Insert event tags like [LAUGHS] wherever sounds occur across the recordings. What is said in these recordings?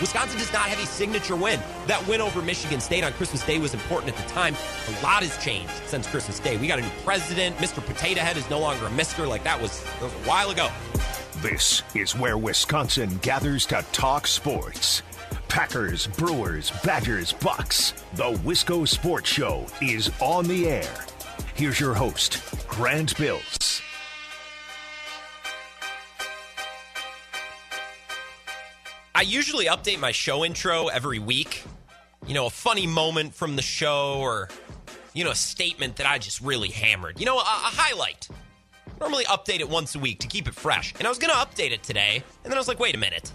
Wisconsin does not have a signature win. That win over Michigan State on Christmas Day was important at the time. A lot has changed since Christmas Day. We got a new president. Mr. Potato Head is no longer a Mister. Like that was, that was a while ago. This is where Wisconsin gathers to talk sports. Packers, Brewers, Badgers, Bucks. The Wisco Sports Show is on the air. Here's your host, Grant Bills. I usually update my show intro every week. You know, a funny moment from the show or, you know, a statement that I just really hammered. You know, a, a highlight. Normally update it once a week to keep it fresh. And I was going to update it today, and then I was like, wait a minute.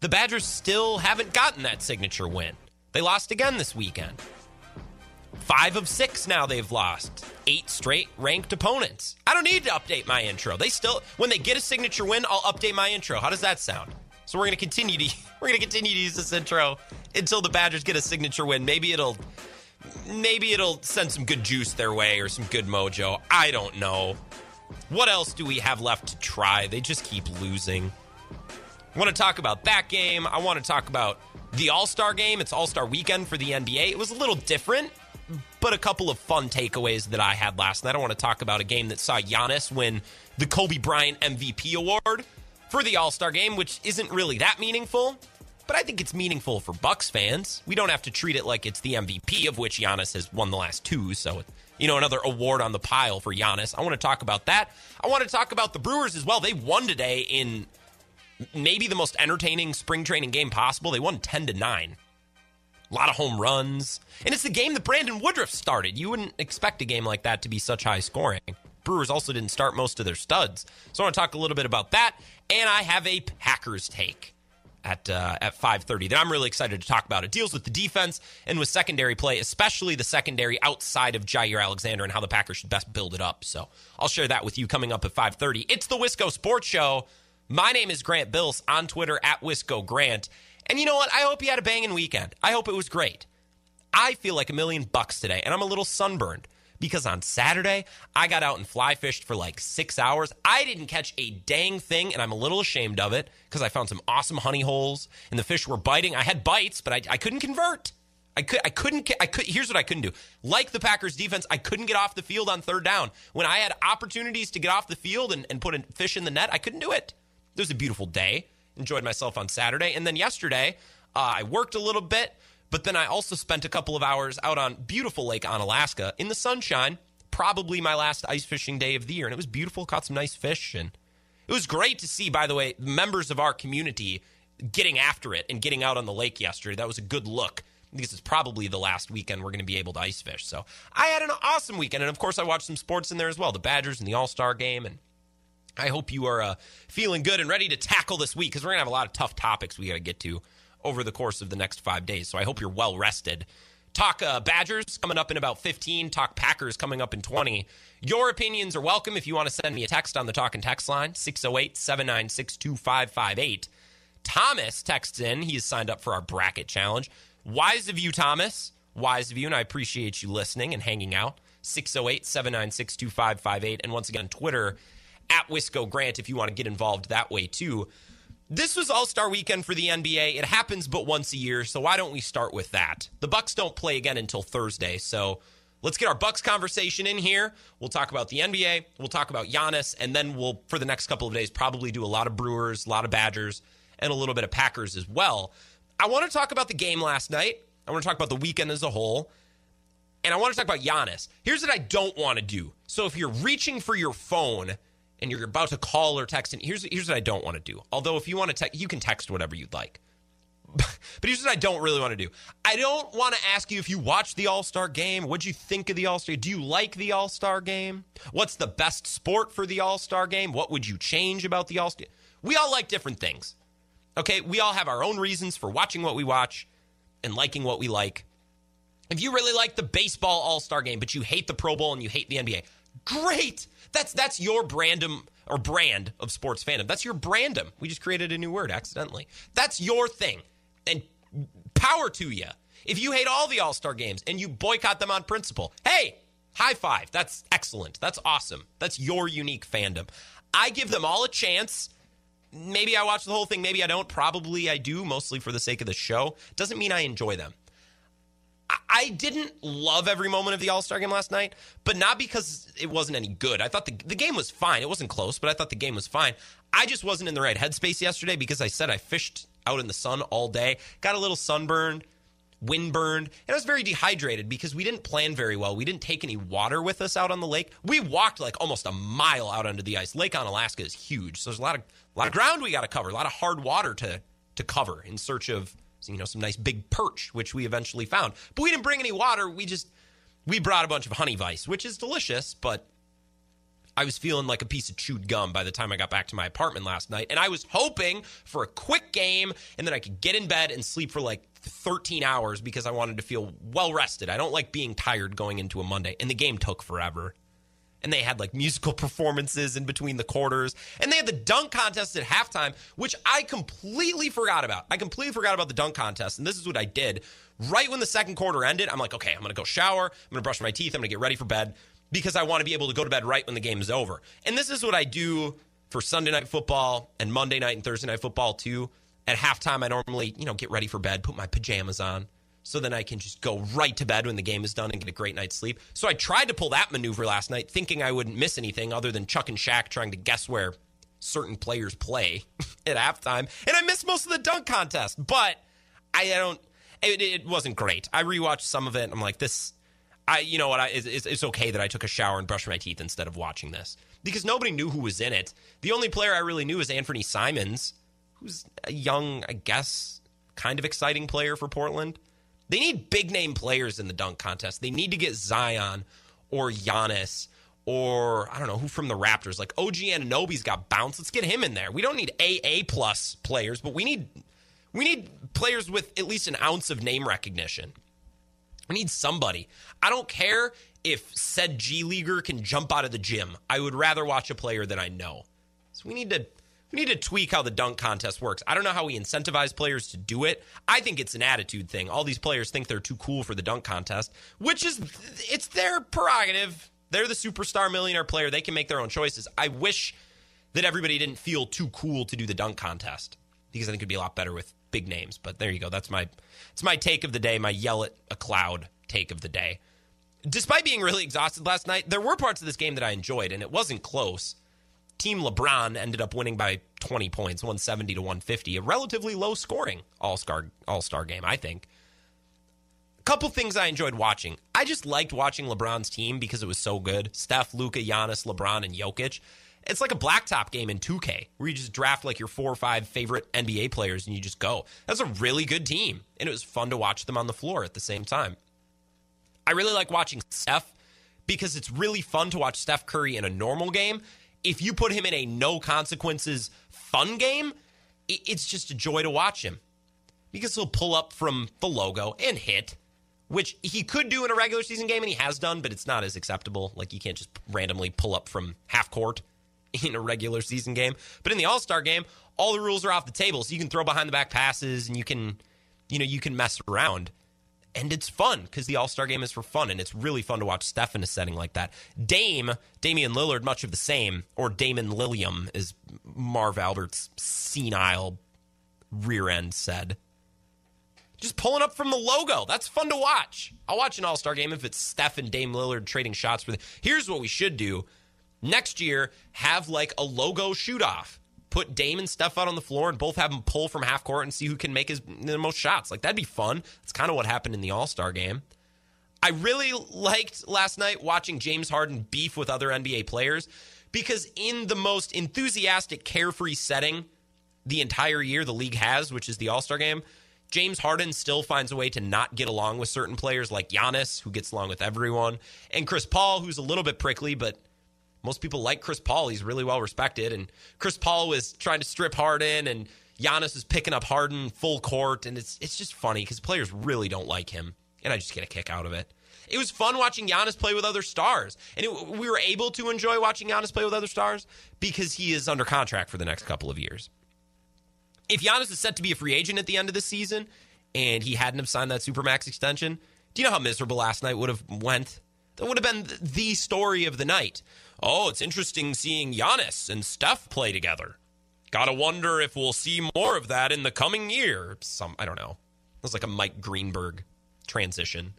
The Badgers still haven't gotten that signature win. They lost again this weekend. Five of six now they've lost. Eight straight ranked opponents. I don't need to update my intro. They still, when they get a signature win, I'll update my intro. How does that sound? So we're going to continue to [LAUGHS] we're going to continue to use this intro until the Badgers get a signature win. Maybe it'll maybe it'll send some good juice their way or some good mojo. I don't know. What else do we have left to try? They just keep losing. I want to talk about that game. I want to talk about the All Star game. It's All Star weekend for the NBA. It was a little different, but a couple of fun takeaways that I had last night. I want to talk about a game that saw Giannis win the Kobe Bryant MVP award for the All Star game, which isn't really that meaningful. But I think it's meaningful for Bucks fans. We don't have to treat it like it's the MVP, of which Giannis has won the last two. So, you know, another award on the pile for Giannis. I want to talk about that. I want to talk about the Brewers as well. They won today in maybe the most entertaining spring training game possible. They won 10 to 9. A lot of home runs. And it's the game that Brandon Woodruff started. You wouldn't expect a game like that to be such high scoring. Brewers also didn't start most of their studs. So I want to talk a little bit about that. And I have a Packers take at uh, at 5:30 that I'm really excited to talk about. It deals with the defense and with secondary play, especially the secondary outside of Jaire Alexander and how the Packers should best build it up. So I'll share that with you coming up at 5:30. It's the Wisco Sports Show. My name is Grant Bills on Twitter at Wisco Grant. And you know what? I hope you had a banging weekend. I hope it was great. I feel like a million bucks today, and I'm a little sunburned because on Saturday, I got out and fly fished for like six hours. I didn't catch a dang thing, and I'm a little ashamed of it because I found some awesome honey holes and the fish were biting. I had bites, but I, I couldn't convert. I could I couldn't I could here's what I couldn't do. Like the Packers defense, I couldn't get off the field on third down. When I had opportunities to get off the field and, and put a fish in the net, I couldn't do it. It was a beautiful day. Enjoyed myself on Saturday. And then yesterday, uh, I worked a little bit, but then I also spent a couple of hours out on beautiful Lake Onalaska in the sunshine. Probably my last ice fishing day of the year. And it was beautiful. Caught some nice fish. And it was great to see, by the way, members of our community getting after it and getting out on the lake yesterday. That was a good look because it's probably the last weekend we're going to be able to ice fish. So I had an awesome weekend. And of course, I watched some sports in there as well the Badgers and the All Star game. And I hope you are uh, feeling good and ready to tackle this week because we're going to have a lot of tough topics we got to get to over the course of the next five days. So I hope you're well rested. Talk uh, Badgers coming up in about 15. Talk Packers coming up in 20. Your opinions are welcome if you want to send me a text on the talk and text line 608 796 2558. Thomas texts in. He has signed up for our bracket challenge. Wise of you, Thomas. Wise of you, and I appreciate you listening and hanging out. 608 796 2558. And once again, Twitter at Wisco Grant if you want to get involved that way too. This was All-Star weekend for the NBA. It happens but once a year, so why don't we start with that? The Bucks don't play again until Thursday, so let's get our Bucks conversation in here. We'll talk about the NBA, we'll talk about Giannis, and then we'll for the next couple of days probably do a lot of Brewers, a lot of Badgers, and a little bit of Packers as well. I want to talk about the game last night. I want to talk about the weekend as a whole. And I want to talk about Giannis. Here's what I don't want to do. So if you're reaching for your phone and you're about to call or text, and here's here's what I don't want to do. Although if you want to text, you can text whatever you'd like. [LAUGHS] but here's what I don't really want to do. I don't want to ask you if you watched the All Star game. What'd you think of the All Star? Do you like the All Star game? What's the best sport for the All Star game? What would you change about the All Star? We all like different things. Okay, we all have our own reasons for watching what we watch and liking what we like. If you really like the baseball All Star game, but you hate the Pro Bowl and you hate the NBA, great. That's that's your brandum or brand of sports fandom. That's your brandum. We just created a new word accidentally. That's your thing. And power to you. If you hate all the All Star games and you boycott them on principle, hey, high five. That's excellent. That's awesome. That's your unique fandom. I give them all a chance maybe I watch the whole thing, maybe I don't. Probably I do, mostly for the sake of the show. Doesn't mean I enjoy them. I didn't love every moment of the All Star game last night, but not because it wasn't any good. I thought the, the game was fine. It wasn't close, but I thought the game was fine. I just wasn't in the right headspace yesterday because I said I fished out in the sun all day, got a little sunburned, windburned, and I was very dehydrated because we didn't plan very well. We didn't take any water with us out on the lake. We walked like almost a mile out onto the ice. Lake Onalaska is huge, so there's a lot of a lot of ground we got to cover, a lot of hard water to to cover in search of you know some nice big perch, which we eventually found. But we didn't bring any water. We just we brought a bunch of Honey Weiss, which is delicious, but I was feeling like a piece of chewed gum by the time I got back to my apartment last night. And I was hoping for a quick game and then I could get in bed and sleep for like 13 hours because I wanted to feel well rested. I don't like being tired going into a Monday. And the game took forever and they had like musical performances in between the quarters. And they had the dunk contest at halftime which i completely forgot about. I completely forgot about the dunk contest and this is what i did. Right when the second quarter ended i'm like okay i'm gonna go shower. I'm gonna brush my teeth. I'm gonna get ready for bed because i want to be able to go to bed right when the game is over. And this is what i do for sunday night football and monday night and thursday night football too. At halftime i normally you know get ready for bed put my pajamas on so then I can just go right to bed when the game is done and get a great night's sleep. So I tried to pull that maneuver last night, thinking I wouldn't miss anything other than Chuck and Shaq trying to guess where certain players play [LAUGHS] at halftime. And I missed most of the dunk contest, but I don't, it, it wasn't great. I rewatched some of it. I'm like, this, I, you know what? I, it's, it's okay that I took a shower and brushed my teeth instead of watching this because nobody knew who was in it. The only player I really knew was Anthony Simons, who's a young, I guess, kind of exciting player for Portland. They need big name players in the dunk contest. They need to get Zion or Giannis or I don't know who from the Raptors. Like OG Anunoby's got bounce. Let's get him in there. We don't need AA plus players, but we need we need players with at least an ounce of name recognition. We need somebody. I don't care if said G leaguer can jump out of the gym. I would rather watch a player that I know. So we need to we need to tweak how the dunk contest works. I don't know how we incentivize players to do it. I think it's an attitude thing. All these players think they're too cool for the dunk contest, which is it's their prerogative. They're the superstar millionaire player. They can make their own choices. I wish that everybody didn't feel too cool to do the dunk contest because I think it'd be a lot better with big names. But there you go. That's my it's my take of the day, my yell at a cloud take of the day. Despite being really exhausted last night, there were parts of this game that I enjoyed, and it wasn't close. Team LeBron ended up winning by 20 points, 170 to 150, a relatively low scoring all-star all-star game, I think. A couple things I enjoyed watching. I just liked watching LeBron's team because it was so good. Steph, Luka, Giannis, LeBron, and Jokic. It's like a blacktop game in 2K where you just draft like your four or five favorite NBA players and you just go. That's a really good team. And it was fun to watch them on the floor at the same time. I really like watching Steph because it's really fun to watch Steph Curry in a normal game if you put him in a no consequences fun game, it's just a joy to watch him because he'll pull up from the logo and hit, which he could do in a regular season game and he has done, but it's not as acceptable. Like you can't just randomly pull up from half court [LAUGHS] in a regular season game. But in the All Star game, all the rules are off the table, so you can throw behind the back passes and you can, you know, you can mess around and it's fun because the All Star game is for fun, and it's really fun to watch Steph in a setting like that. Dame, Damian Lillard, much of the same, or Damon Lilliam, as Marv Albert's senile rear end said. Just pulling up from the logo. That's fun to watch. I'll watch an All Star game if it's Steph and Dame Lillard trading shots the. Here's what we should do next year have like a logo shoot off put Dame and Steph out on the floor and both have them pull from half court and see who can make his, the most shots. Like, that'd be fun. It's kind of what happened in the All Star game. I really liked last night watching James Harden beef with other NBA players because, in the most enthusiastic, carefree setting the entire year the league has, which is the All Star game, James Harden still finds a way to not get along with certain players like Giannis, who gets along with everyone, and Chris Paul, who's a little bit prickly, but most people like Chris Paul. He's really well respected. And Chris Paul was trying to strip Harden, and Giannis is picking up Harden full court. And it's it's just funny because players really don't like him. And I just get a kick out of it. It was fun watching Giannis play with other stars. And it, we were able to enjoy watching Giannis play with other stars because he is under contract for the next couple of years. If Giannis is set to be a free agent at the end of the season and he hadn't have signed that Supermax extension, do you know how miserable last night would have went? That would have been the story of the night oh, it's interesting seeing Giannis and Steph play together. Gotta wonder if we'll see more of that in the coming year. Some I don't know. It was like a Mike Greenberg transition.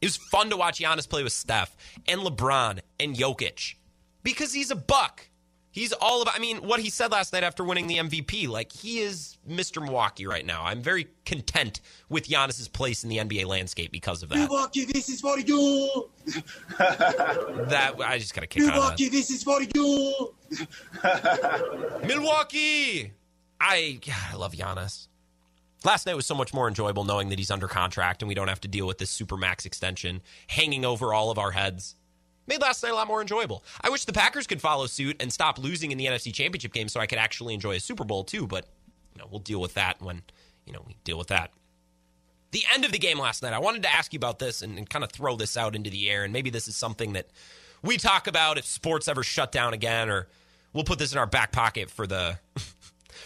It was fun to watch Giannis play with Steph and LeBron and Jokic because he's a buck. He's all about, I mean, what he said last night after winning the MVP, like he is Mr. Milwaukee right now. I'm very content with Giannis's place in the NBA landscape because of that. Milwaukee, this is for you. that, I just got to kick Milwaukee, this is for you. [LAUGHS] Milwaukee! I, God, I love Giannis. Last night was so much more enjoyable knowing that he's under contract and we don't have to deal with this super max extension hanging over all of our heads made last night a lot more enjoyable. I wish the Packers could follow suit and stop losing in the NFC Championship game so I could actually enjoy a Super Bowl too, but you know, we'll deal with that when, you know, we deal with that. The end of the game last night, I wanted to ask you about this and, and kind of throw this out into the air, and maybe this is something that we talk about if sports ever shut down again, or we'll put this in our back pocket for the [LAUGHS]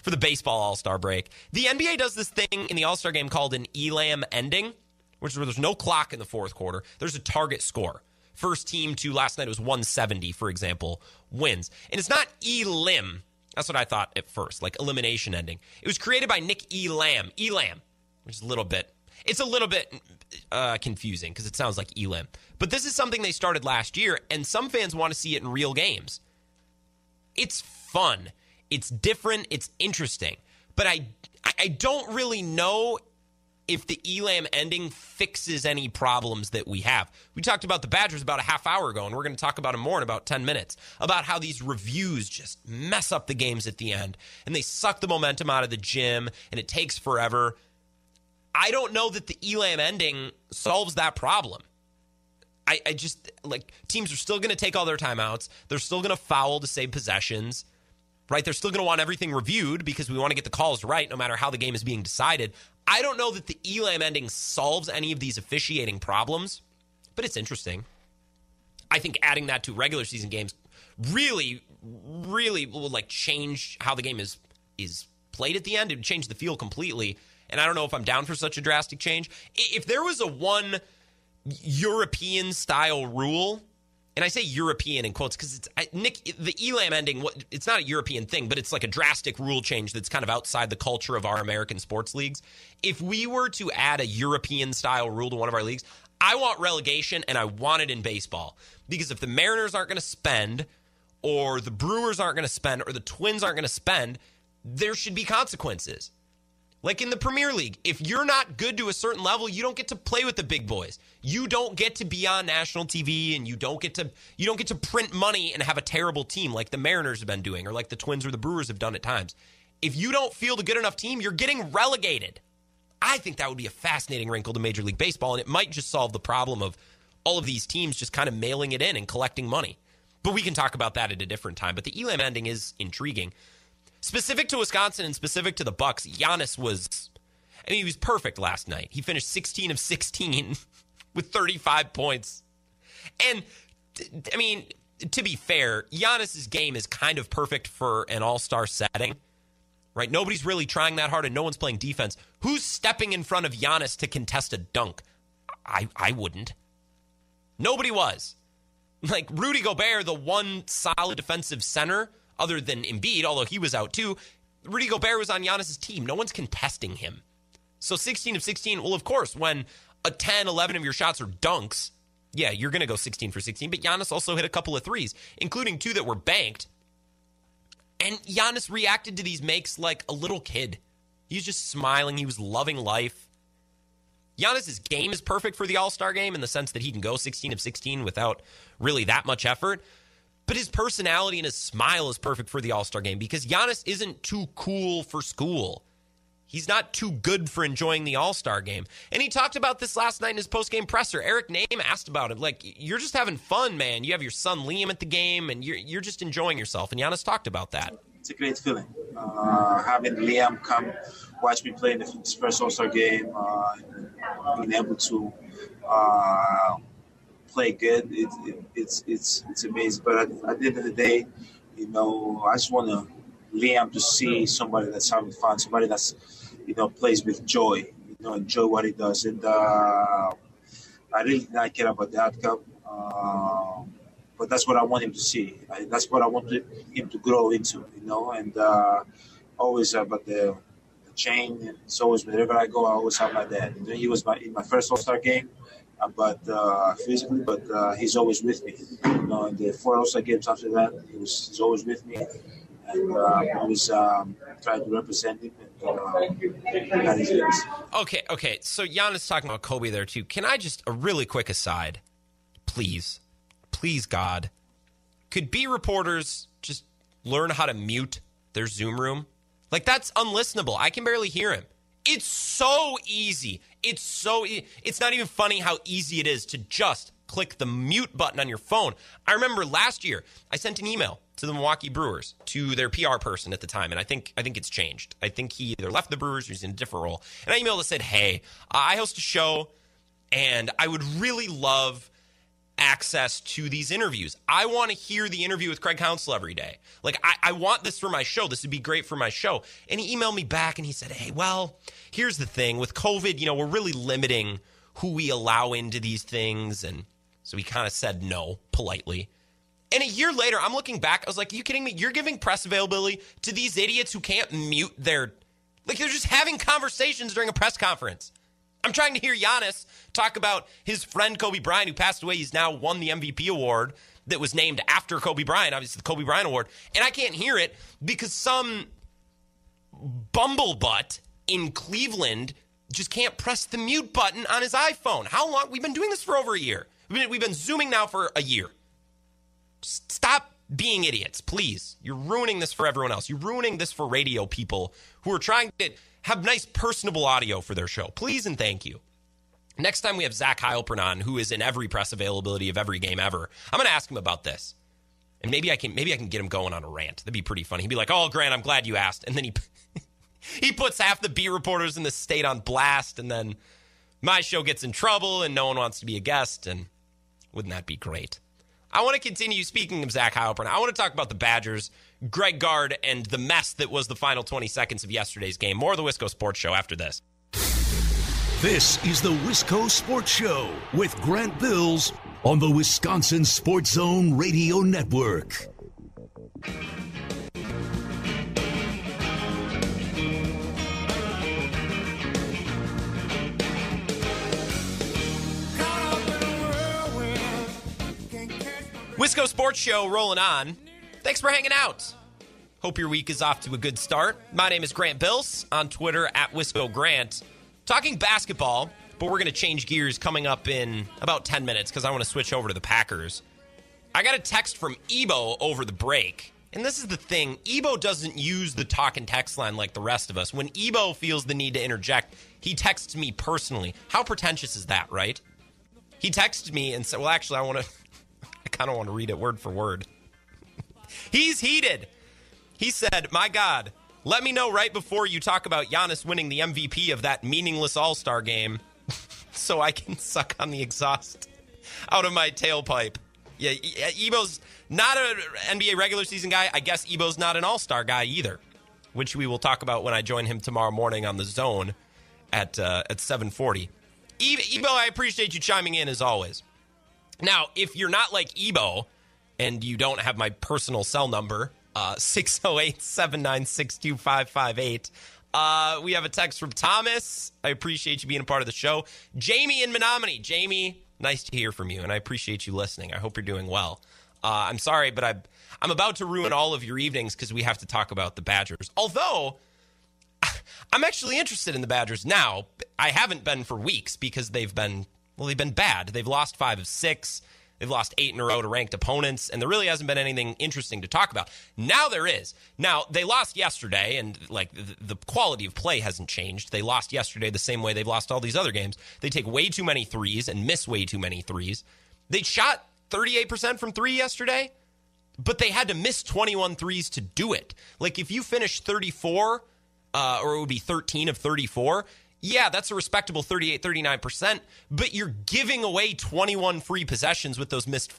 for the baseball All Star break. The NBA does this thing in the All Star game called an Elam ending, which is where there's no clock in the fourth quarter. There's a target score first team to last night was 170, for example, wins. And it's not Elim. That's what I thought at first, like elimination ending. It was created by Nick Elam. Elam, which is a little bit, it's a little bit uh, confusing because it sounds like Elam. But this is something they started last year, and some fans want to see it in real games. It's fun. It's different. It's interesting. But I, I don't really know if the Elam ending fixes any problems that we have. We talked about the Badgers about a half hour ago, and we're going to talk about them more in about 10 minutes about how these reviews just mess up the games at the end and they suck the momentum out of the gym and it takes forever. I don't know that the Elam ending solves that problem. I, I just like teams are still going to take all their timeouts. They're still going to foul to save possessions right? They're still going to want everything reviewed because we want to get the calls right no matter how the game is being decided. I don't know that the Elam ending solves any of these officiating problems, but it's interesting. I think adding that to regular season games really, really will like change how the game is is played at the end. It would change the feel completely. And I don't know if I'm down for such a drastic change. If there was a one European style rule and I say European in quotes because it's I, Nick the Elam ending. It's not a European thing, but it's like a drastic rule change that's kind of outside the culture of our American sports leagues. If we were to add a European style rule to one of our leagues, I want relegation, and I want it in baseball because if the Mariners aren't going to spend, or the Brewers aren't going to spend, or the Twins aren't going to spend, there should be consequences. Like in the Premier League, if you're not good to a certain level, you don't get to play with the big boys. You don't get to be on national TV and you don't get to you don't get to print money and have a terrible team like the Mariners have been doing or like the Twins or the Brewers have done at times. If you don't field a good enough team, you're getting relegated. I think that would be a fascinating wrinkle to Major League Baseball and it might just solve the problem of all of these teams just kind of mailing it in and collecting money. But we can talk about that at a different time. But the Elam ending is intriguing. Specific to Wisconsin and specific to the Bucks, Giannis was I mean he was perfect last night. He finished 16 of 16 [LAUGHS] with 35 points. And I mean, to be fair, Giannis's game is kind of perfect for an all-star setting. Right? Nobody's really trying that hard and no one's playing defense. Who's stepping in front of Giannis to contest a dunk? I I wouldn't. Nobody was. Like Rudy Gobert, the one solid defensive center other than Embiid, although he was out too. Rudy Gobert was on Giannis' team. No one's contesting him. So 16 of 16, well, of course, when a 10, 11 of your shots are dunks, yeah, you're going to go 16 for 16. But Giannis also hit a couple of threes, including two that were banked. And Giannis reacted to these makes like a little kid. He was just smiling. He was loving life. Giannis's game is perfect for the All Star game in the sense that he can go 16 of 16 without really that much effort. But his personality and his smile is perfect for the All Star game because Giannis isn't too cool for school. He's not too good for enjoying the All Star game. And he talked about this last night in his post game presser. Eric Nehm asked about it. Like, you're just having fun, man. You have your son Liam at the game and you're, you're just enjoying yourself. And Giannis talked about that. It's a great feeling. Uh, having Liam come watch me play in the first All Star game, uh, being able to. Uh, play good, it, it, it's it's it's amazing. But at, at, the end of the day, you know, I just want to Liam to see somebody that's having fun, somebody that's you know plays with joy, you know, enjoy what he does, and uh, I really not care about the outcome. Uh, but that's what I want him to see. I, that's what I want him to grow into, you know. And uh, always about the, the chain. It's always wherever I go, I always have my dad. You know, he was my in my first All Star game, but uh, physically, but uh, he's always with me. You know, in the four All Star games after that, he was he's always with me, and uh, always um, trying to represent him. And, uh, okay, okay. So Giannis talking about Kobe there too. Can I just a really quick aside, please? please God, could be reporters just learn how to mute their Zoom room? Like that's unlistenable. I can barely hear him. It's so easy. It's so e- it's not even funny how easy it is to just click the mute button on your phone. I remember last year I sent an email to the Milwaukee Brewers to their PR person at the time, and I think I think it's changed. I think he either left the Brewers or he's in a different role. And I emailed and said, "Hey, I host a show, and I would really love." Access to these interviews. I want to hear the interview with Craig Counsell every day. Like, I, I, want this for my show. This would be great for my show. And he emailed me back and he said, Hey, well, here's the thing with COVID, you know, we're really limiting who we allow into these things. And so he kind of said no politely. And a year later, I'm looking back, I was like, Are you kidding me? You're giving press availability to these idiots who can't mute their. Like, they're just having conversations during a press conference. I'm trying to hear Giannis talk about his friend Kobe Bryant, who passed away. He's now won the MVP award that was named after Kobe Bryant, obviously the Kobe Bryant Award. And I can't hear it because some bumblebutt in Cleveland just can't press the mute button on his iPhone. How long? We've been doing this for over a year. We've been, we've been zooming now for a year. Stop being idiots, please. You're ruining this for everyone else. You're ruining this for radio people who are trying to have nice personable audio for their show. Please and thank you. Next time we have Zach Heilprin on, who is in every press availability of every game ever, I'm going to ask him about this. And maybe I can maybe I can get him going on a rant. That'd be pretty funny. He'd be like, "Oh, Grant, I'm glad you asked." And then he [LAUGHS] he puts half the beat reporters in the state on blast, and then my show gets in trouble, and no one wants to be a guest. And wouldn't that be great? I want to continue speaking of Zach Heilprin. I want to talk about the Badgers, Greg Gard, and the mess that was the final 20 seconds of yesterday's game. More of the Wisco Sports Show after this. This is the Wisco Sports Show with Grant Bills on the Wisconsin Sports Zone Radio Network. Wisco Sports Show rolling on. Thanks for hanging out. Hope your week is off to a good start. My name is Grant Bills on Twitter at Wisco Grant. Talking basketball, but we're going to change gears coming up in about 10 minutes because I want to switch over to the Packers. I got a text from Ebo over the break. And this is the thing Ebo doesn't use the talk and text line like the rest of us. When Ebo feels the need to interject, he texts me personally. How pretentious is that, right? He texted me and said, Well, actually, I want to. [LAUGHS] I kind of want to read it word for word. He's heated. He said, My God, let me know right before you talk about Giannis winning the MVP of that meaningless All Star game [LAUGHS] so I can suck on the exhaust out of my tailpipe. Yeah, Ebo's not an NBA regular season guy. I guess Ebo's not an All Star guy either, which we will talk about when I join him tomorrow morning on the zone at uh, at 740. Ebo, I appreciate you chiming in as always. Now, if you're not like Ebo and you don't have my personal cell number, uh, [LAUGHS] 608 796 2558, uh, we have a text from Thomas. I appreciate you being a part of the show. Jamie in Menominee. Jamie, nice to hear from you, and I appreciate you listening. I hope you're doing well. Uh, I'm sorry, but I'm, I'm about to ruin all of your evenings because we have to talk about the Badgers. Although, [LAUGHS] I'm actually interested in the Badgers now. I haven't been for weeks because they've been well, they've been bad. They've lost five of six. They've lost eight in a row to ranked opponents, and there really hasn't been anything interesting to talk about. Now there is. Now they lost yesterday, and like the, the, quality of play hasn't changed. They lost yesterday the same way they've lost all these other games. They take way too many threes and miss way too many threes. They shot 38% from three yesterday, but they had to miss 21 threes to do it. Like if you finish 34, uh, or it would be 13 of 34 yeah, that's a respectable 38, 39%, but you're giving away 21 free possessions with those missed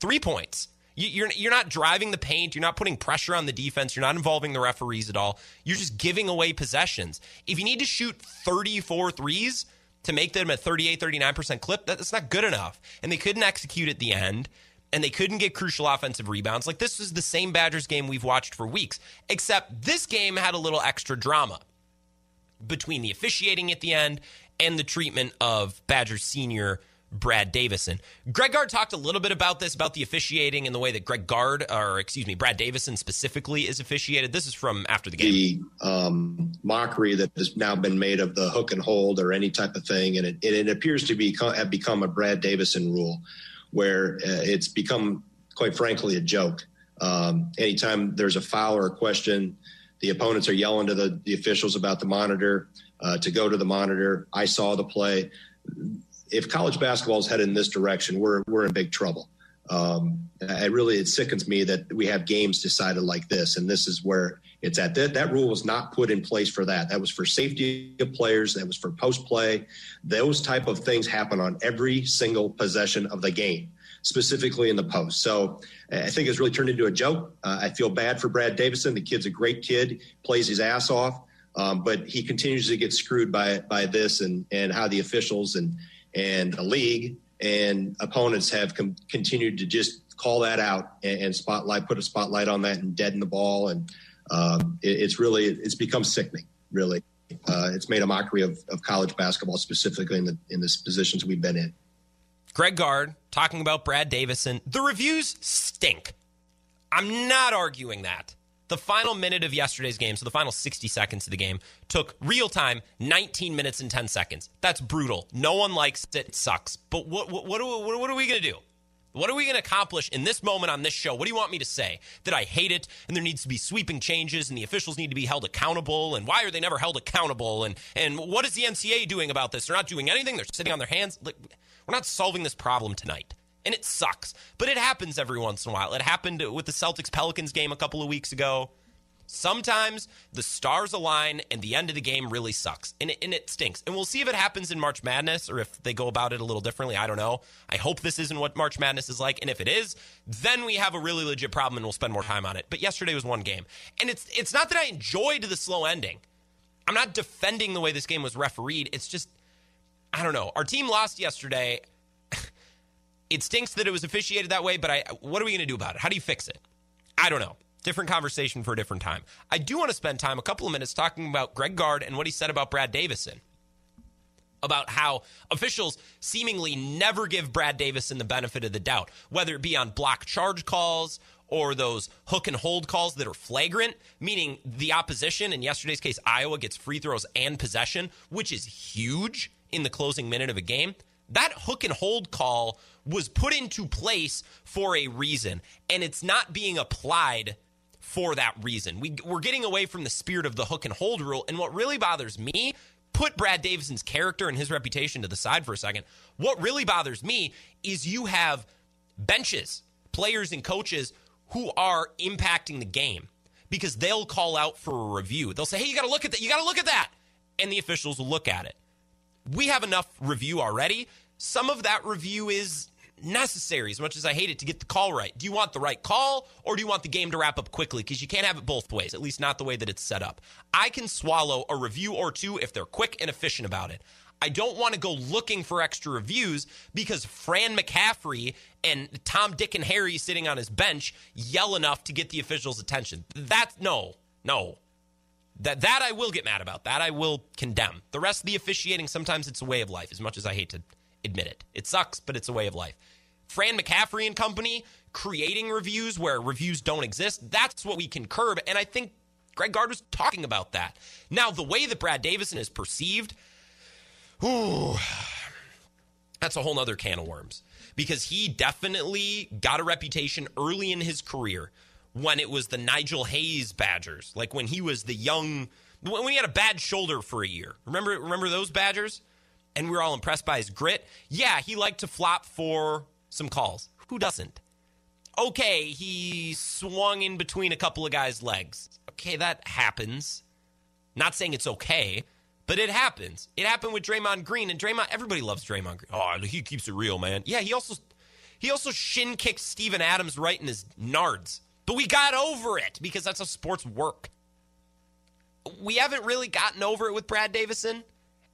three points. You're, you're not driving the paint. You're not putting pressure on the defense. You're not involving the referees at all. You're just giving away possessions. If you need to shoot 34 threes to make them a 38, 39% clip, that's not good enough. And they couldn't execute at the end. and they couldn't get crucial offensive rebounds. Like this was the same Badgers game we've watched for weeks, except this game had a little extra drama between the officiating at the end and the treatment of Badger senior Brad Davison. Greg Gard talked a little bit about this, about the officiating and the way that Greg Gard, or excuse me, Brad Davison specifically is officiated. This is from after the game. The um, mockery that has now been made of the hook and hold or any type of thing, and it, it appears to be have become a Brad Davison rule, where uh, it's become, quite frankly, a joke. Um, anytime there's a foul or a question, the opponents are yelling to the, the officials about the monitor uh, to go to the monitor. I saw the play if college basketball is headed in this direction, we're we're in big trouble. Um, I really it sickens me that we have games decided like this, and this is where it's at. That that rule was not put in place for that. That was for safety of players. That was for post play. Those type of things happen on every single possession of the game, specifically in the post. So I think it's really turned into a joke. Uh, I feel bad for Brad Davison. The kid's a great kid, plays his ass off. Um, but he continues to get screwed by by this and and how the officials and and a league and opponents have com- continued to just call that out and, and, spotlight, put a spotlight on that and deaden the ball. And um, it, it's really, it's become sickening, really. Uh, it's made a mockery of, of college basketball, specifically in the in the positions we've been in. Greg Gard talking about Brad Davison. The reviews stink. I'm not arguing that. The final minute of yesterday's game, so the final 60 seconds of the game, took real time 19 minutes and 10 seconds. That's brutal. No one likes it. It sucks. But what, what, what, what, what are we going to do? What are we going to accomplish in this moment on this show? What do you want me to say? That I hate it and there needs to be sweeping changes and the officials need to be held accountable and why are they never held accountable and and what is the NCAA doing about this? They're not doing anything. They're sitting on their hands. We're not solving this problem tonight and it sucks. But it happens every once in a while. It happened with the Celtics Pelicans game a couple of weeks ago. Sometimes the stars align and the end of the game really sucks and it, and it stinks. And we'll see if it happens in March Madness or if they go about it a little differently. I don't know. I hope this isn't what March Madness is like. And if it is, then we have a really legit problem and we'll spend more time on it. But yesterday was one game. And it's it's not that I enjoyed the slow ending. I'm not defending the way this game was refereed. It's just I don't know. Our team lost yesterday [LAUGHS] it stinks that it was officiated that way, but I what are we going to do about it? How do you fix it? I don't know. Different conversation for a different time. I do want to spend time, a couple of minutes, talking about Greg Gard and what he said about Brad Davison. About how officials seemingly never give Brad Davison the benefit of the doubt, whether it be on block charge calls or those hook and hold calls that are flagrant, meaning the opposition, in yesterday's case, Iowa gets free throws and possession, which is huge in the closing minute of a game. That hook and hold call was put into place for a reason, and it's not being applied for that reason. We, we're getting away from the spirit of the hook and hold rule. And what really bothers me, put Brad Davison's character and his reputation to the side for a second. What really bothers me is you have benches, players and coaches who are impacting the game because they'll call out for a review. They'll say, hey, you got to look at that. You got to look at that. And the officials will look at it. We have enough review already. Some of that review is necessary as much as I hate it to get the call right. Do you want the right call or do you want the game to wrap up quickly? Because you can't have it both ways, at least not the way that it's set up. I can swallow a review or two if they're quick and efficient about it. I don't want to go looking for extra reviews because Fran McCaffery and Tom, Dick, and Harry sitting on his bench yell enough to get the officials' attention. That's no, no. That that I will get mad about. That I will condemn. The rest of the officiating, sometimes it's a way of life, as much as I hate to admit it. It sucks, but it's a way of life. Fran McCaffery and company creating reviews where reviews don't exist, that's what we can curb. And I think Greg Gard was talking about that. Now, the way that Brad Davison is perceived, ooh, that's a whole other can of worms. Because he definitely got a reputation early in his career when it was the Nigel Hayes Badgers, like when he was the young, when he had a bad shoulder for a year. Remember, remember those Badgers? and we were all impressed by his grit. Yeah, he liked to flop for some calls. Who doesn't? Okay, he swung in between a couple of guys' legs. Okay, that happens. Not saying it's okay, but it happens. It happened with Draymond Green, and Draymond. Everybody loves Draymond Green. Oh, he keeps it real, man. Yeah, he also he also shin kicked Steven Adams right in his nards. But we got over it because that's how sports work. We haven't really gotten over it with Brad Davison.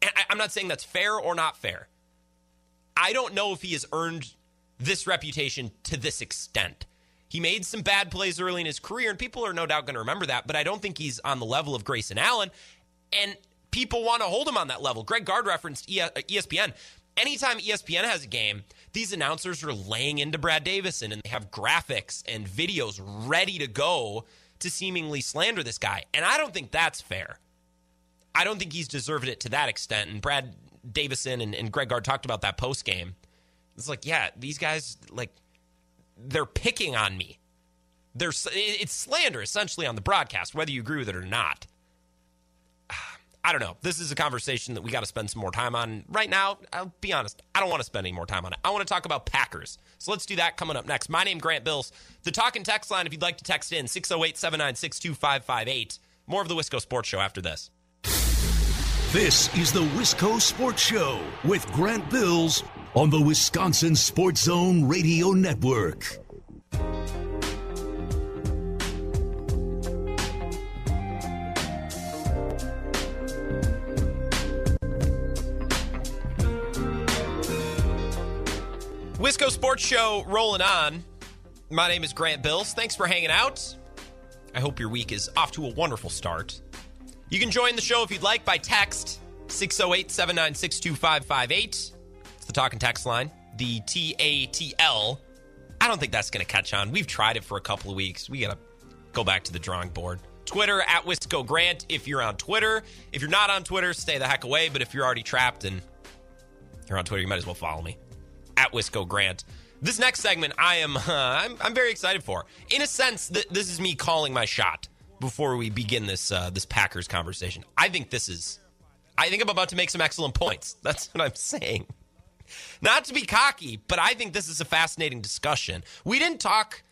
And I, am not saying that's fair or not fair. I don't know if he has earned this reputation to this extent. He made some bad plays early in his career, and people are no doubt going to remember that, but I don't think he's on the level of Grayson Allen. And people want to hold him on that level. Greg Gard referenced ESPN. Uh, Anytime ESPN has a game, these announcers are laying into Brad Davison and they have graphics and videos ready to go to seemingly slander this guy. And I don't think that's fair. I don't think he's deserved it to that extent. And Brad Davison and, and Greg Gard talked about that post game. It's like, yeah, these guys, like, they're picking on me. They're, it's slander essentially on the broadcast, whether you agree with it or not. I don't know. This is a conversation that we got to spend some more time on. Right now, I'll be honest, I don't want to spend any more time on it. I want to talk about Packers. So let's do that coming up next. My name Grant Bills. The talk and text line, if you'd like to text in, 608 796 2558. More of the Wisco Sports Show after this. This is the Wisco Sports Show with Grant Bills on the Wisconsin Sports Zone Radio Network. Wisco Sports Show rolling on. My name is Grant Bills. Thanks for hanging out. I hope your week is off to a wonderful start. You can join the show if you'd like by text 608 796 2558. It's the talk and text line, the T A T L. I don't think that's going to catch on. We've tried it for a couple of weeks. We got to go back to the drawing board. Twitter at Wisco Grant if you're on Twitter. If you're not on Twitter, stay the heck away. But if you're already trapped and you're on Twitter, you might as well follow me at Wisco Grant. This next segment, I am uh, I'm, I'm very excited for. In a sense, th- this is me calling my shot before we begin this uh, this Packers conversation. I think this is. I think I'm about to make some excellent points. [LAUGHS] That's what I'm saying. Not to be cocky, but I think this is a fascinating discussion. We didn't talk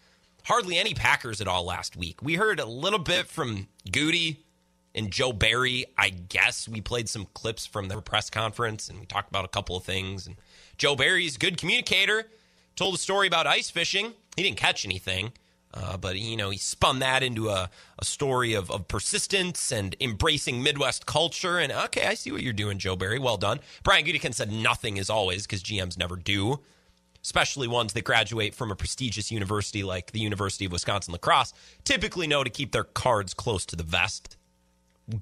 hardly any Packers at all last week. We heard a little bit from Gutey and Joe Barry. I guess we played some clips from their press conference and we talked about a couple of things and Joe Barry's good communicator. Told a story about ice fishing. He didn't catch anything, uh, but you know he spun that into a, a story of, of persistence and embracing Midwest culture. And okay, I see what you're doing, Joe Barry. Well done. Brian Gutekunst said nothing is always because GMs never do, especially ones that graduate from a prestigious university like the University of Wisconsin La Crosse. Typically know to keep their cards close to the vest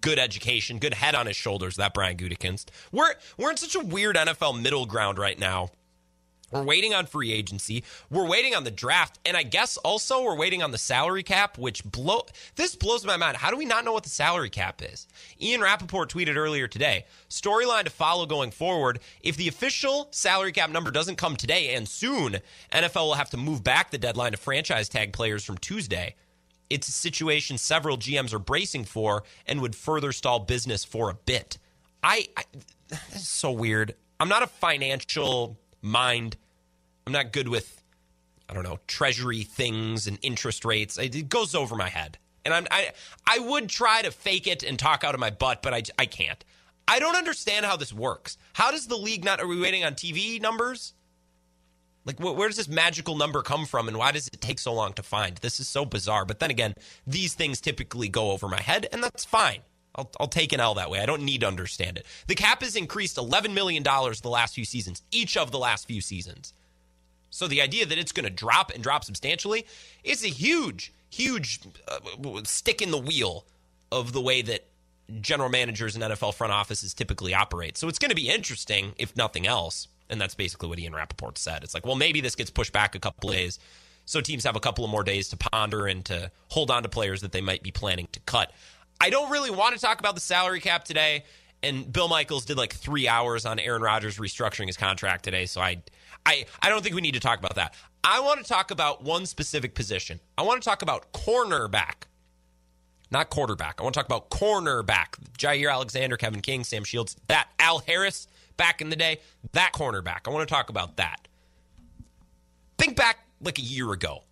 good education, good head on his shoulders, that Brian Gutekunst. We're we're in such a weird NFL middle ground right now. We're waiting on free agency. We're waiting on the draft, and I guess also we're waiting on the salary cap, which blow this blows my mind. How do we not know what the salary cap is? Ian Rapoport tweeted earlier today. Storyline to follow going forward. If the official salary cap number doesn't come today and soon, NFL will have to move back the deadline to franchise tag players from Tuesday. It's a situation several GMs are bracing for and would further stall business for a bit. I, I this is so weird. I'm not a financial mind. I'm not good with I don't know treasury things and interest rates. It goes over my head, and I'm I I would try to fake it and talk out of my butt, but I I can't. I don't understand how this works. How does the league not? Are we waiting on TV numbers? Like, where does this magical number come from, and why does it take so long to find? This is so bizarre. But then again, these things typically go over my head, and that's fine. I'll, I'll take an L that way. I don't need to understand it. The cap has increased $11 million the last few seasons, each of the last few seasons. So the idea that it's going to drop and drop substantially is a huge, huge uh, stick in the wheel of the way that general managers and NFL front offices typically operate. So it's going to be interesting, if nothing else. And that's basically what Ian Rapoport said. It's like, well, maybe this gets pushed back a couple days. So teams have a couple of more days to ponder and to hold on to players that they might be planning to cut. I don't really want to talk about the salary cap today. And Bill Michaels did like three hours on Aaron Rodgers restructuring his contract today. So I, I, I don't think we need to talk about that. I want to talk about one specific position. I want to talk about cornerback, not quarterback. I want to talk about cornerback. Jaire Alexander, Kevin King, Sam Shields, that Al Harris back in the day, that cornerback. I want to talk about that. Think back like a year ago,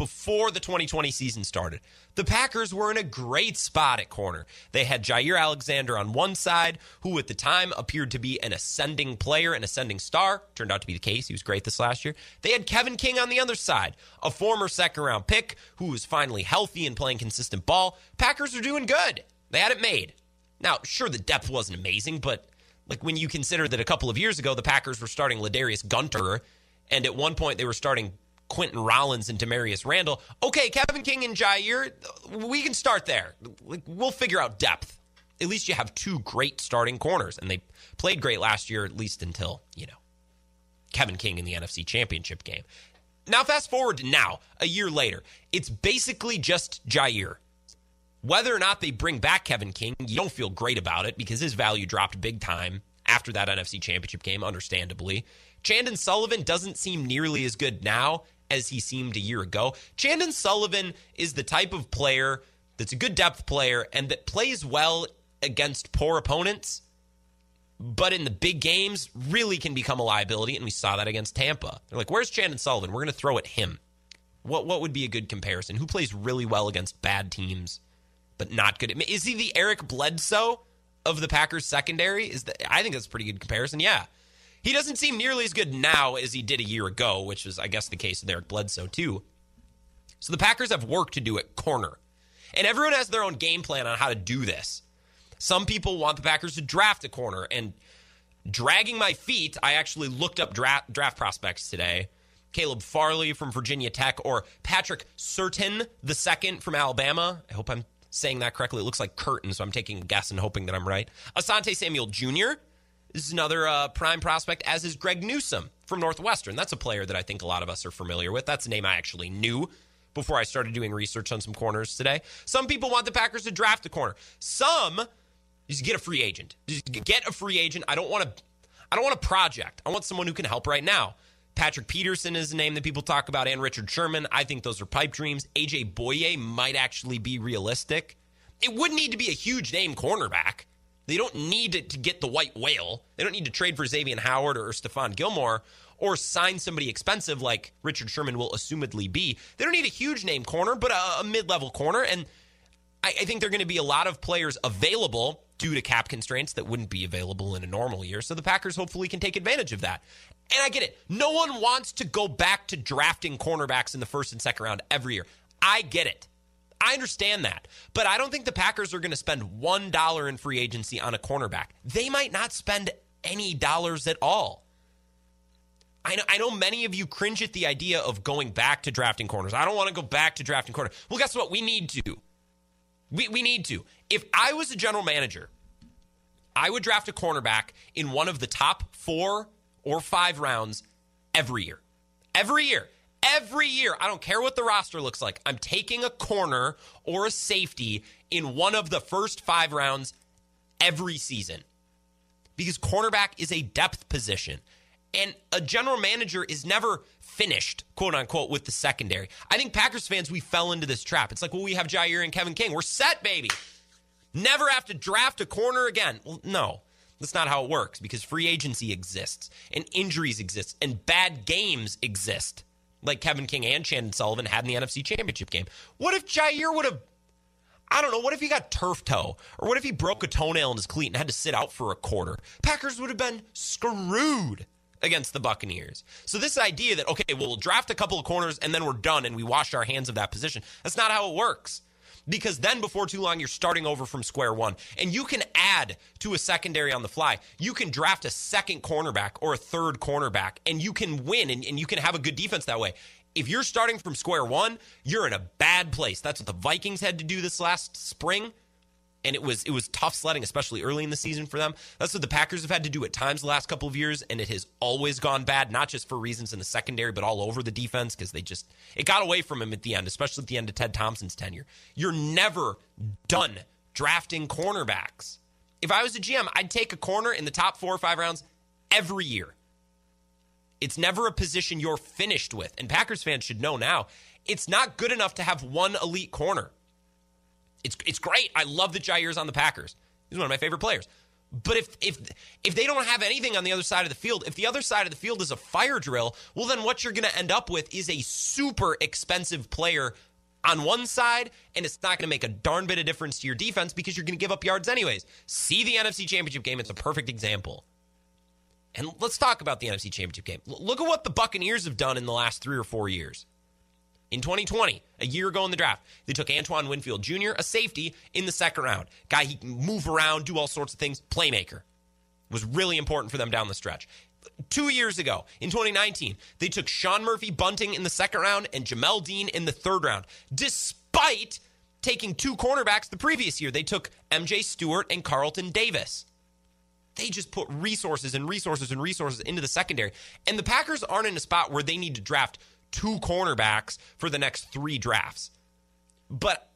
before the 2020 season started. The Packers were in a great spot at corner. They had Jaire Alexander on one side, who at the time appeared to be an ascending player, an ascending star. Turned out to be the case. He was great this last year. They had Kevin King on the other side, a former second round pick who was finally healthy and playing consistent ball. Packers are doing good. They had it made. Now, sure, the depth wasn't amazing, but like when you consider that a couple of years ago the Packers were starting Ladarius Gunter And at one point, they were starting Quinten Rollins and Damarious Randall. Okay, Kevin King and Jaire, we can start there. We'll figure out depth. At least you have two great starting corners, and they played great last year, at least until, you know, Kevin King in the NFC Championship game. Now, fast forward to now, a year later, it's basically just Jaire. Whether or not they bring back Kevin King, you don't feel great about it because his value dropped big time after that NFC Championship game, understandably. Chandon Sullivan doesn't seem nearly as good now as he seemed a year ago. Chandon Sullivan is the type of player that's a good depth player and that plays well against poor opponents, but in the big games really can become a liability. And we saw that against Tampa. They're like, where's Chandon Sullivan? We're going to throw at him. What, what would be a good comparison? Who plays really well against bad teams, but not good? Is he the Eric Bledsoe of the Packers secondary? Is that, I think that's a pretty good comparison. Yeah. He doesn't seem nearly as good now as he did a year ago, which was, I guess, the case with Eric Bledsoe, too. So the Packers have work to do at corner. And everyone has their own game plan on how to do this. Some people want the Packers to draft a corner. And dragging my feet, I actually looked up draft, draft prospects today. Caleb Farley from Virginia Tech or Patrick Surtain the second from Alabama. I hope I'm saying that correctly. It looks like Curtin, so I'm taking a guess and hoping that I'm right. Asante Samuel Jr. Is another uh, prime prospect, as is Greg Newsome from Northwestern. That's a player that I think a lot of us are familiar with. That's a name I actually knew before I started doing research on some corners today. Some people want the Packers to draft a corner. Some just get a free agent. Just get a free agent. I don't want to. I don't want a project. I want someone who can help right now. Patrick Peterson is a name that people talk about, and Richard Sherman. I think those are pipe dreams. AJ Bouye might actually be realistic. It would need to be a huge name cornerback. They don't need to get the white whale. They don't need to trade for Xavier Howard or Stephon Gilmore or sign somebody expensive like Richard Sherman will assumedly be. They don't need a huge name corner, but a, a mid level corner. And I, I think there are going to be a lot of players available due to cap constraints that wouldn't be available in a normal year. So the Packers hopefully can take advantage of that. And I get it. No one wants to go back to drafting cornerbacks in the first and second round every year. I get it. I understand that. But I don't think the Packers are going to spend $1 in free agency on a cornerback. They might not spend any dollars at all. I know, I know many of you cringe at the idea of going back to drafting corners. I don't want to go back to drafting corners. Well, guess what? We need to. We, we need to. If I was a general manager, I would draft a cornerback in one of the top four or five rounds every year. Every year. Every year, I don't care what the roster looks like, I'm taking a corner or a safety in one of the first five rounds every season. Because cornerback is a depth position. And a general manager is never finished, quote unquote, with the secondary. I think Packers fans, we fell into this trap. It's like, well, we have Jaire and Kevin King. We're set, baby. Never have to draft a corner again. Well, no, that's not how it works because free agency exists and injuries exist and bad games exist like Kevin King and Chandon Sullivan had in the NFC Championship game. What if Jaire would have, I don't know, what if he got turf toe? Or what if he broke a toenail in his cleat and had to sit out for a quarter? Packers would have been screwed against the Buccaneers. So this idea that, okay, we'll draft a couple of corners and then we're done and we wash our hands of that position, that's not how it works. Because then before too long you're starting over from square one. And you can add to a secondary on the fly. You can draft a second cornerback or a third cornerback and you can win and, and you can have a good defense that way. If you're starting from square one you're in a bad place. That's what the vikings had to do this last spring and it was it was tough sledding, especially early in the season for them. That's what the Packers have had to do at times the last couple of years, and it has always gone bad, not just for reasons in the secondary, but all over the defense because they just it got away from him at the end, especially at the end of Ted Thompson's tenure. You're never done drafting cornerbacks. If I was a GM, I'd take a corner in the top four or five rounds every year. It's never a position you're finished with, and Packers fans should know now. It's not good enough to have one elite corner. It's it's great. I love that Jaire's on the Packers. He's one of my favorite players. But if if if they don't have anything on the other side of the field, if the other side of the field is a fire drill, well then what you're going to end up with is a super expensive player on one side, and it's not going to make a darn bit of difference to your defense because you're going to give up yards anyways. See the NFC Championship game; it's a perfect example. And let's talk about the NFC Championship game. Look at what the Buccaneers have done in the last three or four years in 2020, a year ago in the draft. They took Antoine Winfield Jr., a safety, in the second round. Guy he can move around, do all sorts of things, playmaker. Was really important for them down the stretch. Two years ago, in 2019, they took Sean Murphy Bunting in the second round and Jamel Dean in the third round, despite taking two cornerbacks the previous year. They took MJ Stewart and Carlton Davis. They just put resources and resources and resources into the secondary. And the Packers aren't in a spot where they need to draft two cornerbacks for the next three drafts. But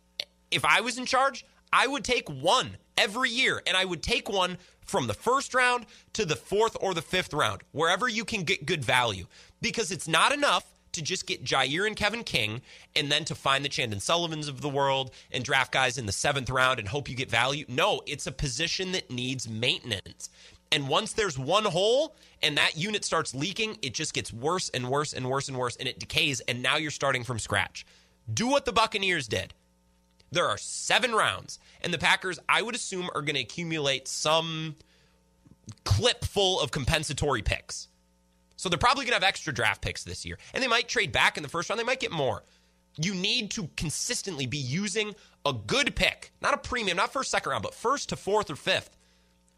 if I was in charge, I would take one every year, and I would take one from the first round to the fourth or the fifth round, wherever you can get good value, because it's not enough to just get Jaire and Kevin King and then to find the Chandon Sullivans of the world and draft guys in the seventh round and hope you get value. No, it's a position that needs maintenance. And once there's one hole and that unit starts leaking, it just gets worse and worse and worse and worse and it decays. And now you're starting from scratch. Do what the Buccaneers did. There are seven rounds, and the Packers, I would assume, are going to accumulate some clip full of compensatory picks. So they're probably going to have extra draft picks this year, and they might trade back in the first round. They might get more. You need to consistently be using a good pick, not a premium, not first, second round, but first to fourth or fifth.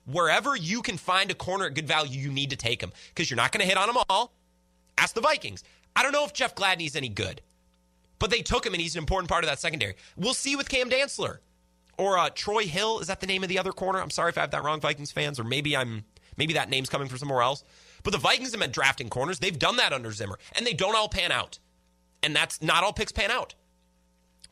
Wherever you can find a corner at good value, you need to take them because you're not going to hit on them all. Ask the Vikings. I don't know if Jeff Gladney's any good. But they took him, and he's an important part of that secondary. We'll see with Cam Dantzler or uh, Troy Hill. Is that the name of the other corner? I'm sorry if I have that wrong, Vikings fans, or maybe I'm maybe that name's coming from somewhere else. But the Vikings have been drafting corners. They've done that under Zimmer, and they don't all pan out. And that's not all picks pan out.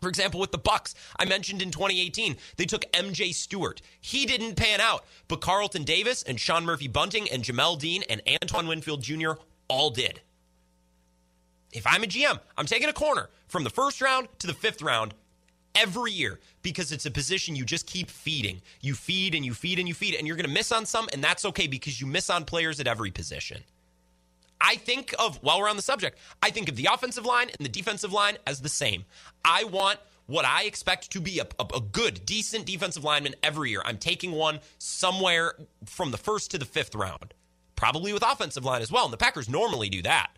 For example, with the Bucks, I mentioned in 2018, they took MJ Stewart. He didn't pan out, but Carlton Davis and Sean Murphy Bunting and Jamel Dean and Antoine Winfield Jr. all did. If I'm a GM, I'm taking a corner from the first round to the fifth round every year because it's a position you just keep feeding. You feed and you feed and you feed, and you're going to miss on some, and that's okay because you miss on players at every position. I think of, while we're on the subject, I think of the offensive line and the defensive line as the same. I want what I expect to be a, a, a, good, decent defensive lineman every year. I'm taking one somewhere from the first to the fifth round, probably with offensive line as well. And the Packers normally do that.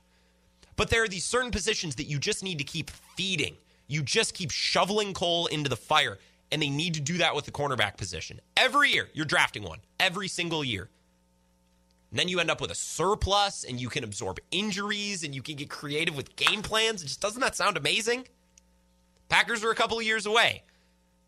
But there are these certain positions that you just need to keep feeding. You just keep shoveling coal into the fire, and they need to do that with the cornerback position. Every year, you're drafting one, every single year. And then you end up with a surplus, and you can absorb injuries, and you can get creative with game plans. It just doesn't that sound amazing? Packers are a couple of years away.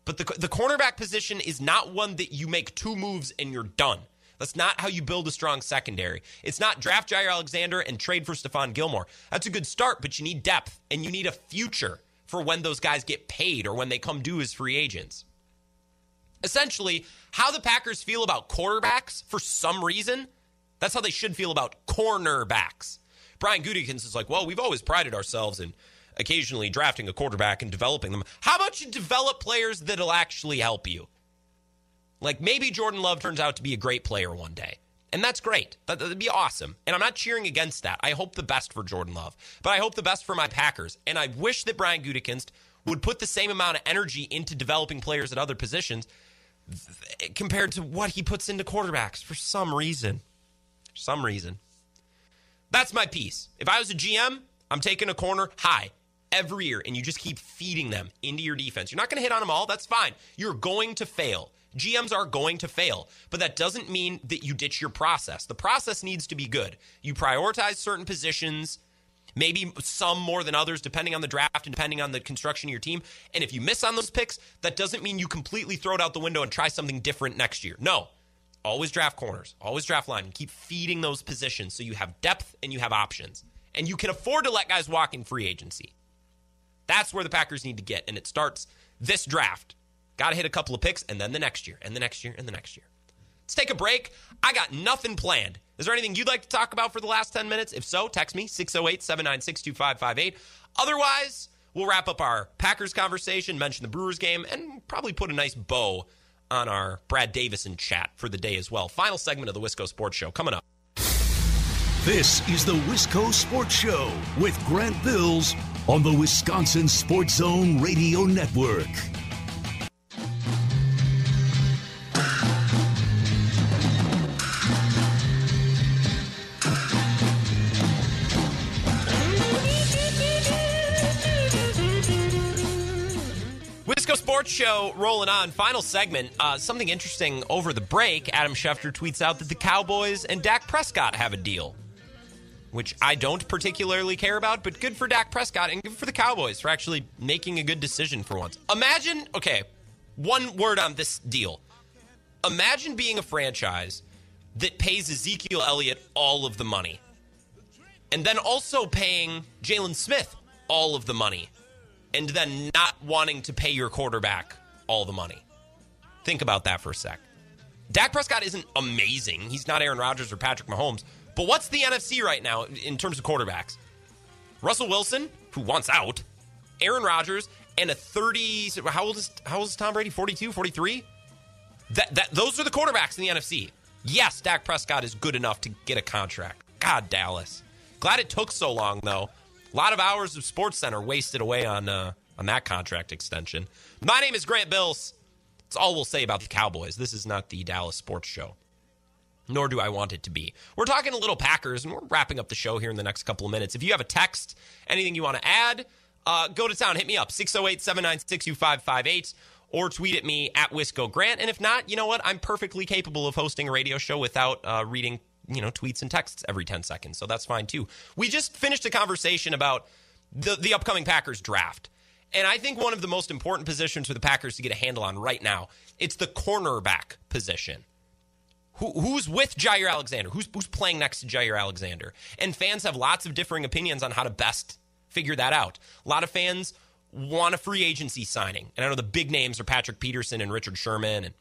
But the, the cornerback position is not one that you make two moves and you're done. That's not how you build a strong secondary. It's not draft Jaire Alexander and trade for Stephon Gilmore. That's a good start, but you need depth and you need a future for when those guys get paid or when they come due as free agents. Essentially, how the Packers feel about quarterbacks for some reason, that's how they should feel about cornerbacks. Brian Gutekunst is like, well, we've always prided ourselves in occasionally drafting a quarterback and developing them. How about you develop players that'll actually help you? Like maybe Jordan Love turns out to be a great player one day. And that's great. That, would be awesome. And I'm not cheering against that. I hope the best for Jordan Love. But I hope the best for my Packers. And I wish that Brian Gutekunst would put the same amount of energy into developing players at other positions compared to what he puts into quarterbacks for some reason. Some reason. That's my piece. If I was a GM, I'm taking a corner high every year and you just keep feeding them into your defense. You're not going to hit on them all. That's fine. You're going to fail. GMs are going to fail, but that doesn't mean that you ditch your process. The process needs to be good. You prioritize certain positions, maybe some more than others, depending on the draft and depending on the construction of your team. And if you miss on those picks, that doesn't mean you completely throw it out the window and try something different next year. No. Always draft corners, always draft line, and keep feeding those positions so you have depth and you have options. And you can afford to let guys walk in free agency. That's where the Packers need to get. And it starts this draft. Got to hit a couple of picks, and then the next year, and the next year, and the next year. Let's take a break. I got nothing planned. Is there anything you'd like to talk about for the last 10 minutes? If so, text me 608 796 2558. Otherwise, we'll wrap up our Packers conversation, mention the Brewers game, and probably put a nice bow on our Brad Davison chat for the day as well. Final segment of the Wisco Sports Show coming up. This is the Wisco Sports Show with Grant Bills on the Wisconsin Sports Zone Radio Network. Sports Show rolling on. Final segment. Uh, something interesting over the break. Adam Schefter tweets out that the Cowboys and Dak Prescott have a deal, which I don't particularly care about, but good for Dak Prescott and good for the Cowboys for actually making a good decision for once. Imagine, okay, one word on this deal. Imagine being a franchise that pays Ezekiel Elliott all of the money and then also paying Jaylon Smith all of the money and then not wanting to pay your quarterback all the money. Think about that for a sec. Dak Prescott isn't amazing. He's not Aaron Rodgers or Patrick Mahomes. But what's the NFC right now in terms of quarterbacks? Russell Wilson, who wants out, Aaron Rodgers, and a 30 how old is how old is Tom Brady? 42, 43? That that those are the quarterbacks in the NFC. Yes, Dak Prescott is good enough to get a contract. God, Dallas. Glad it took so long though. A lot of hours of Sports Center wasted away on uh, on that contract extension. My name is Grant Bills. That's all we'll say about the Cowboys. This is not the Dallas Sports Show, nor do I want it to be. We're talking a little Packers, and we're wrapping up the show here in the next couple of minutes. If you have a text, anything you want to add, uh, go to town. Hit me up 608 796 2558 or tweet at me at Wisco Grant. And if not, you know what? I'm perfectly capable of hosting a radio show without uh, reading you know tweets and texts every 10 seconds so that's fine too we just finished a conversation about the, the upcoming packers draft and i think one of the most important positions for the packers to get a handle on right now it's the cornerback position Who, who's with Jaire Alexander? Who's, who's playing next to Jaire Alexander? And fans have lots of differing opinions on how to best figure that out. A lot of fans want a free agency signing. And I know the big names are Patrick Peterson and Richard Sherman and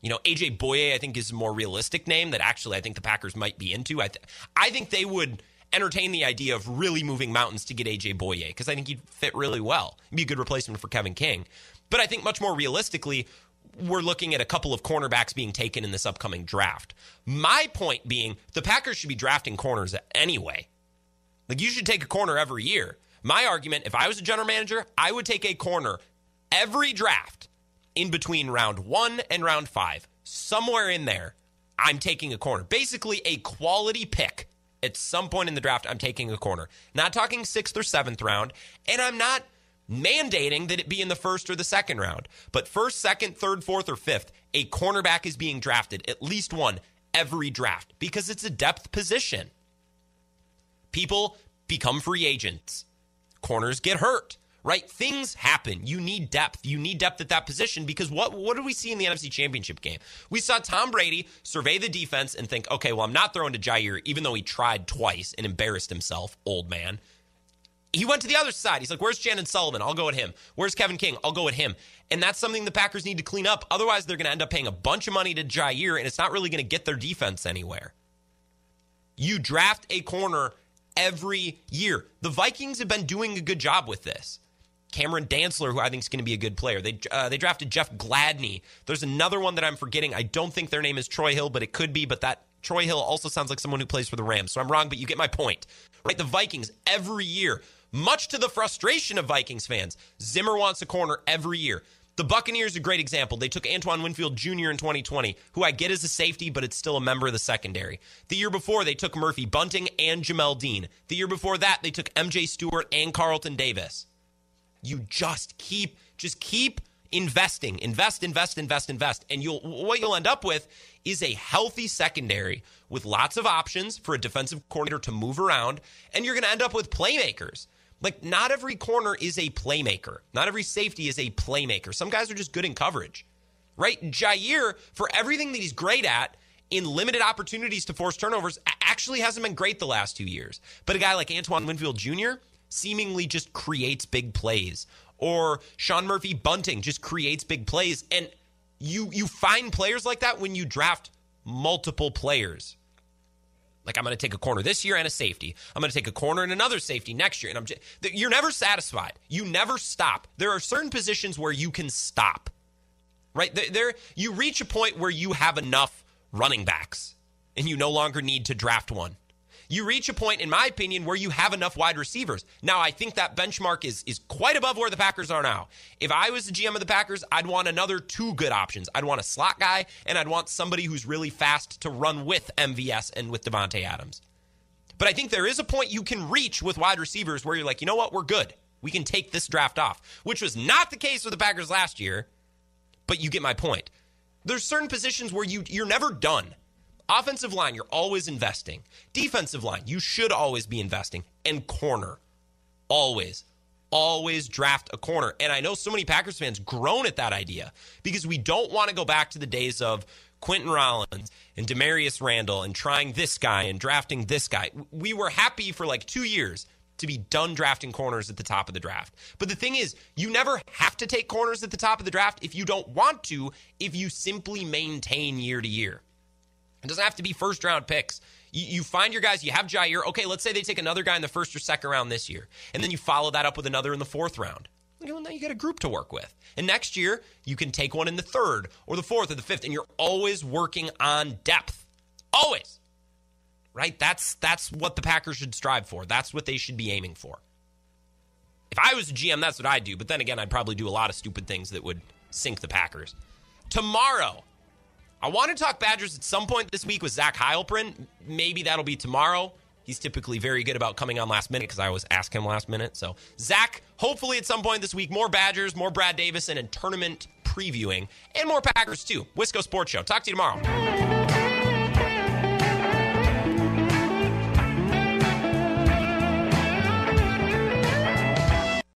you know, AJ Bouye, I think, is a more realistic name that actually I think the Packers might be into. I, th- I think they would entertain the idea of really moving mountains to get AJ Bouye because I think he'd fit really well. He'd be a good replacement for Kevin King. But I think much more realistically, we're looking at a couple of cornerbacks being taken in this upcoming draft. My point being, the Packers should be drafting corners anyway. Like, you should take a corner every year. My argument, if I was a general manager, I would take a corner every draft in between round one and round five, somewhere in there, I'm taking a corner. Basically, a quality pick. At some point in the draft, I'm taking a corner. Not talking sixth or seventh round, and I'm not mandating that it be in the first or the second round. But first, second, third, fourth, or fifth, a cornerback is being drafted, at least one every draft, because it's a depth position. People become free agents, corners get hurt right? Things happen. You need depth. You need depth at that position because what what did we see in the NFC Championship game? We saw Tom Brady survey the defense and think, okay, well, I'm not throwing to Jaire, even though he tried twice and embarrassed himself, old man. He went to the other side. He's like, where's Chandon Sullivan? I'll go at him. Where's Kevin King? I'll go at him. And that's something the Packers need to clean up. Otherwise, they're going to end up paying a bunch of money to Jaire, and it's not really going to get their defense anywhere. You draft a corner every year. The Vikings have been doing a good job with this. Cameron Dantzler, who I think is going to be a good player. They uh, they drafted Jeff Gladney. There's another one that I'm forgetting. I don't think their name is Troy Hill, but it could be. But that Troy Hill also sounds like someone who plays for the Rams. So I'm wrong, but you get my point. Right? The Vikings every year, much to the frustration of Vikings fans, Zimmer wants a corner every year. The Buccaneers are a great example. They took Antoine Winfield Jr. in 2020, who I get as a safety, but it's still a member of the secondary. The year before, they took Murphy Bunting and Jamel Dean. The year before that, they took MJ Stewart and Carlton Davis. You just keep just keep investing, invest, invest, invest, invest, and you'll what you'll end up with is a healthy secondary with lots of options for a defensive coordinator to move around, and you're going to end up with playmakers. Like not every corner is a playmaker. Not every safety is a playmaker. Some guys are just good in coverage. Right? Jaire, for everything that he's great at, in limited opportunities to force turnovers, actually hasn't been great the last two years. But a guy like Antoine Winfield Jr., seemingly just creates big plays. Or Sean Murphy Bunting just creates big plays. And you you find players like that when you draft multiple players. Like I'm going to take a corner this year and a safety. I'm going to take a corner and another safety next year. And I'm just, you're never satisfied. You never stop. There are certain positions where you can stop. Right there, there you reach a point where you have enough running backs and you no longer need to draft one you reach a point, in my opinion, where you have enough wide receivers. Now, I think that benchmark is is quite above where the Packers are now. If I was the GM of the Packers, I'd want another two good options. I'd want a slot guy, and I'd want somebody who's really fast to run with MVS and with Davante Adams. But I think there is a point you can reach with wide receivers where you're like, you know what, we're good. We can take this draft off, which was not the case with the Packers last year. But you get my point. There's certain positions where you you're never done. Offensive line, you're always investing. Defensive line, you should always be investing. And corner, always, always draft a corner. And I know so many Packers fans groan at that idea because we don't want to go back to the days of Quentin Rollins and Damarious Randall and trying this guy and drafting this guy. We were happy for like two years to be done drafting corners at the top of the draft. But the thing is, you never have to take corners at the top of the draft if you don't want to, if you simply maintain year to year. It doesn't have to be first round picks. You, you, find your guys, you have Jaire. Okay, let's say they take another guy in the first or second round this year, and then you follow that up with another in the fourth round. Well, now you got a group to work with. And next year, you can take one in the third or the fourth or the fifth, and you're always working on depth. Always. Right? That's that's what the Packers should strive for. That's what they should be aiming for. If I was a GM, that's what I'd do. But then again, I'd probably do a lot of stupid things that would sink the Packers. Tomorrow, I want to talk Badgers at some point this week with Zach Heilprin. Maybe that'll be tomorrow. He's typically very good about coming on last minute because I always ask him last minute. So, Zach, hopefully at some point this week, more Badgers, more Brad Davison, and tournament previewing, and more Packers too. Wisco Sports Show. Talk to you tomorrow.